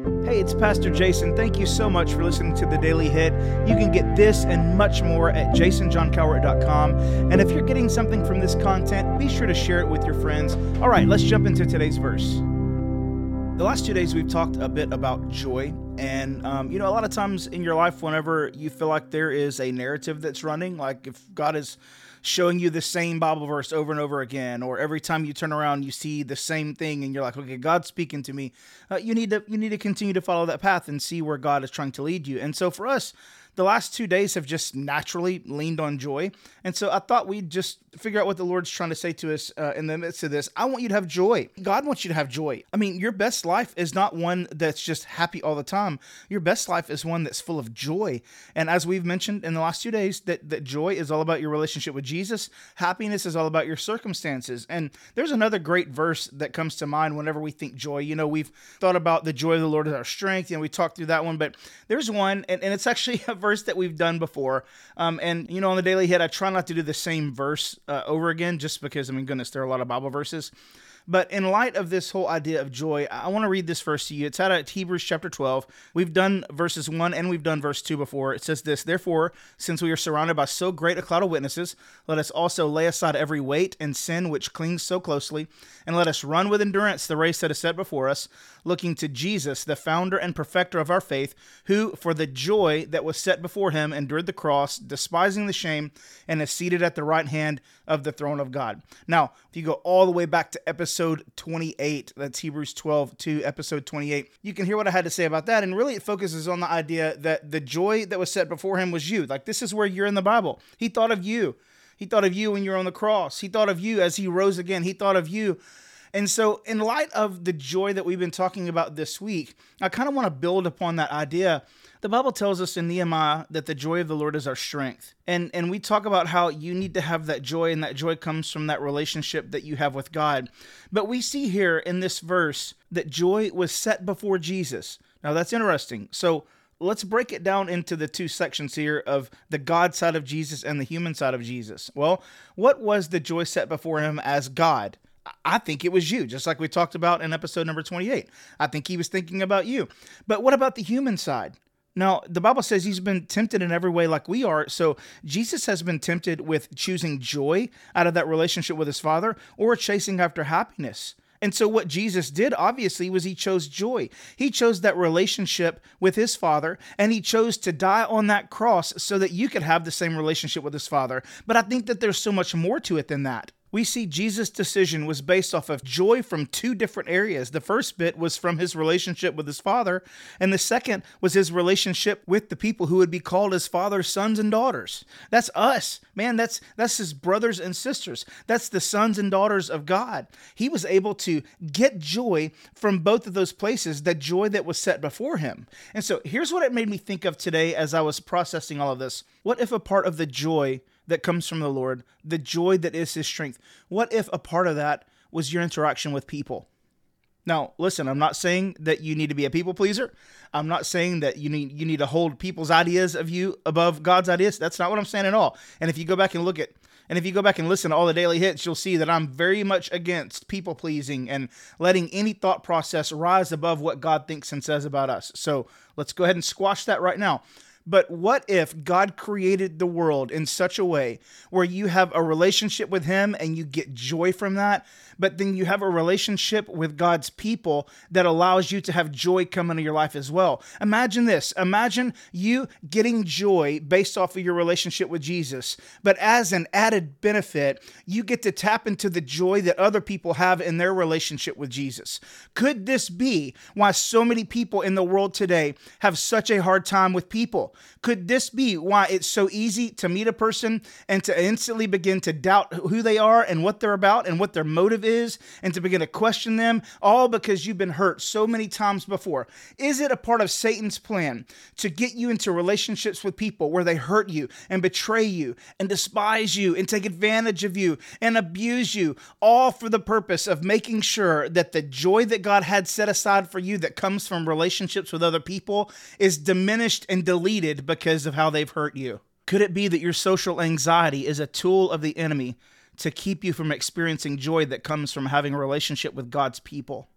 Hey, it's Pastor Jason. Thank you so much for listening to the Daily Hit. You can get this and much more at jasonjohncowart.com. And if you're getting something from this content, be sure to share it with your friends. All right, let's jump into today's verse. The last two days, we've talked a bit about joy. And, um, you know, a lot of times in your life, whenever you feel like there is a narrative that's running, like if God is showing you the same Bible verse over and over again, or every time you turn around you see the same thing, and you're like, okay, God's speaking to me. Uh, you need to you need to continue to follow that path and see where God is trying to lead you. And so for us, the last two days have just naturally leaned on joy. And so I thought we'd just figure out what the Lord's trying to say to us uh, in the midst of this. I want you to have joy. God wants you to have joy. I mean, your best life is not one that's just happy all the time. Your best life is one that's full of joy. And as we've mentioned in the last two days, that, that joy is all about your relationship with Jesus, happiness is all about your circumstances. And there's another great verse that comes to mind whenever we think joy. You know, we've thought about the joy of the Lord is our strength, and we talked through that one, but there's one, and, and it's actually a verse that we've done before. Um, and, you know, on the Daily Hit, I try not to do the same verse uh, over again, just because, I mean, goodness, there are a lot of Bible verses. But in light of this whole idea of joy, I want to read this verse to you. It's out of Hebrews chapter 12. We've done verses 1 and we've done verse 2 before. It says this Therefore, since we are surrounded by so great a cloud of witnesses, let us also lay aside every weight and sin which clings so closely, and let us run with endurance the race that is set before us, looking to Jesus, the founder and perfecter of our faith, who, for the joy that was set before him, endured the cross, despising the shame, and is seated at the right hand of the throne of God. Now, if you go all the way back to episode 28, that's Hebrews 12 to episode 28, you can hear what I had to say about that. And really, it focuses on the idea that the joy that was set before him was you. Like, this is where you're in the Bible. He thought of you. He thought of you when you're on the cross. He thought of you as he rose again. He thought of you and so, in light of the joy that we've been talking about this week, I kind of want to build upon that idea. The Bible tells us in Nehemiah that the joy of the Lord is our strength. And and we talk about how you need to have that joy and that joy comes from that relationship that you have with God. But we see here in this verse that joy was set before Jesus. Now that's interesting. So let's break it down into the two sections here of the God side of Jesus and the human side of Jesus. Well, what was the joy set before him as God? I think it was you, just like we talked about in episode number 28. I think he was thinking about you. But what about the human side? Now, the Bible says he's been tempted in every way like we are. So Jesus has been tempted with choosing joy out of that relationship with his Father or chasing after happiness. And so, what Jesus did, obviously, was he chose joy. He chose that relationship with his Father, and he chose to die on that cross so that you could have the same relationship with his Father. But I think that there's so much more to it than that we see Jesus' decision was based off of joy from two different areas. The first bit was from his relationship with his father, and the second was his relationship with the people who would be called his father's sons and daughters. That's us. Man, that's that's his brothers and sisters. That's the sons and daughters of God. He was able to get joy from both of those places, the joy that was set before him. And so here's what it made me think of today as I was processing all of this. What if a part of the joy that comes from the Lord, the joy that is his strength. What if a part of that was your interaction with people? Now, listen, I'm not saying that you need to be a people pleaser. I'm not saying that you need you need to hold people's ideas of you above God's ideas. That's not what I'm saying at all. And if you go back and look at and if you go back and listen to all the daily hits, you'll see that I'm very much against people pleasing and letting any thought process rise above what God thinks and says about us. So, let's go ahead and squash that right now. But what if God created the world in such a way where you have a relationship with Him and you get joy from that, but then you have a relationship with God's people that allows you to have joy come into your life as well? Imagine this imagine you getting joy based off of your relationship with Jesus, but as an added benefit, you get to tap into the joy that other people have in their relationship with Jesus. Could this be why so many people in the world today have such a hard time with people? Could this be why it's so easy to meet a person and to instantly begin to doubt who they are and what they're about and what their motive is and to begin to question them, all because you've been hurt so many times before? Is it a part of Satan's plan to get you into relationships with people where they hurt you and betray you and despise you and take advantage of you and abuse you, all for the purpose of making sure that the joy that God had set aside for you that comes from relationships with other people is diminished and deleted? Because of how they've hurt you? Could it be that your social anxiety is a tool of the enemy to keep you from experiencing joy that comes from having a relationship with God's people?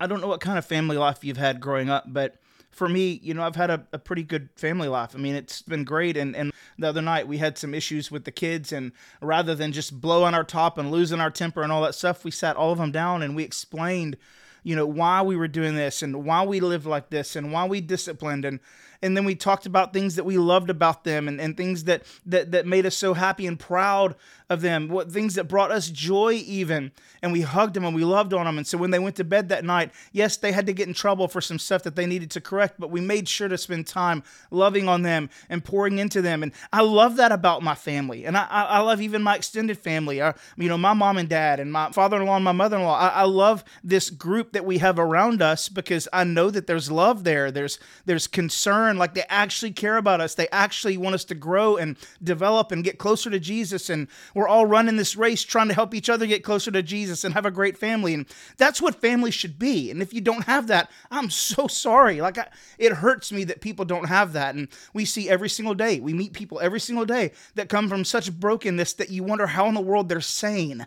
I don't know what kind of family life you've had growing up, but for me, you know, I've had a, a pretty good family life. I mean, it's been great. And, and the other night we had some issues with the kids. And rather than just blowing our top and losing our temper and all that stuff, we sat all of them down and we explained, you know, why we were doing this and why we lived like this and why we disciplined. And, and then we talked about things that we loved about them and, and things that, that, that made us so happy and proud of them, what things that brought us joy even. And we hugged them and we loved on them. And so when they went to bed that night, yes, they had to get in trouble for some stuff that they needed to correct, but we made sure to spend time loving on them and pouring into them. And I love that about my family. And I, I love even my extended family. I, you know, my mom and dad and my father-in-law and my mother-in-law. I, I love this group that we have around us because I know that there's love there. There's there's concern, like they actually care about us. They actually want us to grow and develop and get closer to Jesus. And we're all running this race trying to help each other get closer to Jesus and have a great family. And that's what family should be. And if you don't have that, I'm so sorry. Like, I, it hurts me that people don't have that. And we see every single day, we meet people every single day that come from such brokenness that you wonder how in the world they're sane.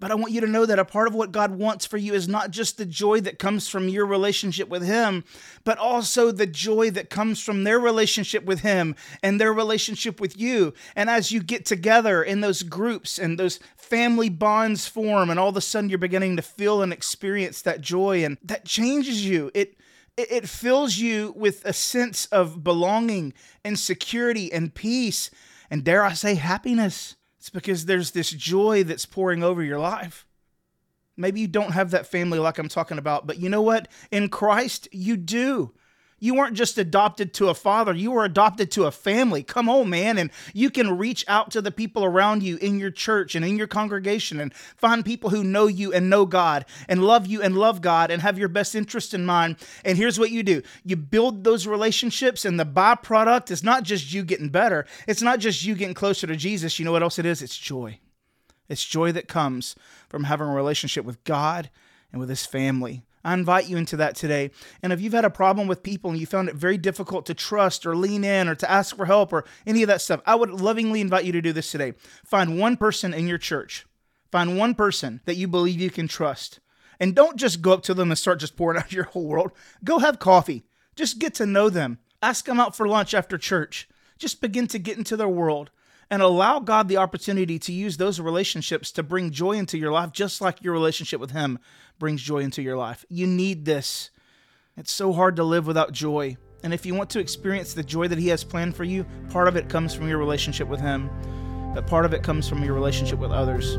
But I want you to know that a part of what God wants for you is not just the joy that comes from your relationship with Him, but also the joy that comes from their relationship with Him and their relationship with you. And as you get together in those groups and those family bonds form, and all of a sudden you're beginning to feel and experience that joy, and that changes you. It it fills you with a sense of belonging and security and peace, and dare I say, happiness. It's because there's this joy that's pouring over your life. Maybe you don't have that family like I'm talking about, but you know what? In Christ, you do. You weren't just adopted to a father, you were adopted to a family. Come on, man. And you can reach out to the people around you in your church and in your congregation and find people who know you and know God and love you and love God and have your best interest in mind. And here's what you do you build those relationships, and the byproduct is not just you getting better, it's not just you getting closer to Jesus. You know what else it is? It's joy. It's joy that comes from having a relationship with God and with His family. I invite you into that today. And if you've had a problem with people and you found it very difficult to trust or lean in or to ask for help or any of that stuff, I would lovingly invite you to do this today. Find one person in your church, find one person that you believe you can trust. And don't just go up to them and start just pouring out your whole world. Go have coffee. Just get to know them. Ask them out for lunch after church. Just begin to get into their world and allow God the opportunity to use those relationships to bring joy into your life, just like your relationship with Him brings joy into your life. You need this. It's so hard to live without joy. And if you want to experience the joy that He has planned for you, part of it comes from your relationship with Him, but part of it comes from your relationship with others.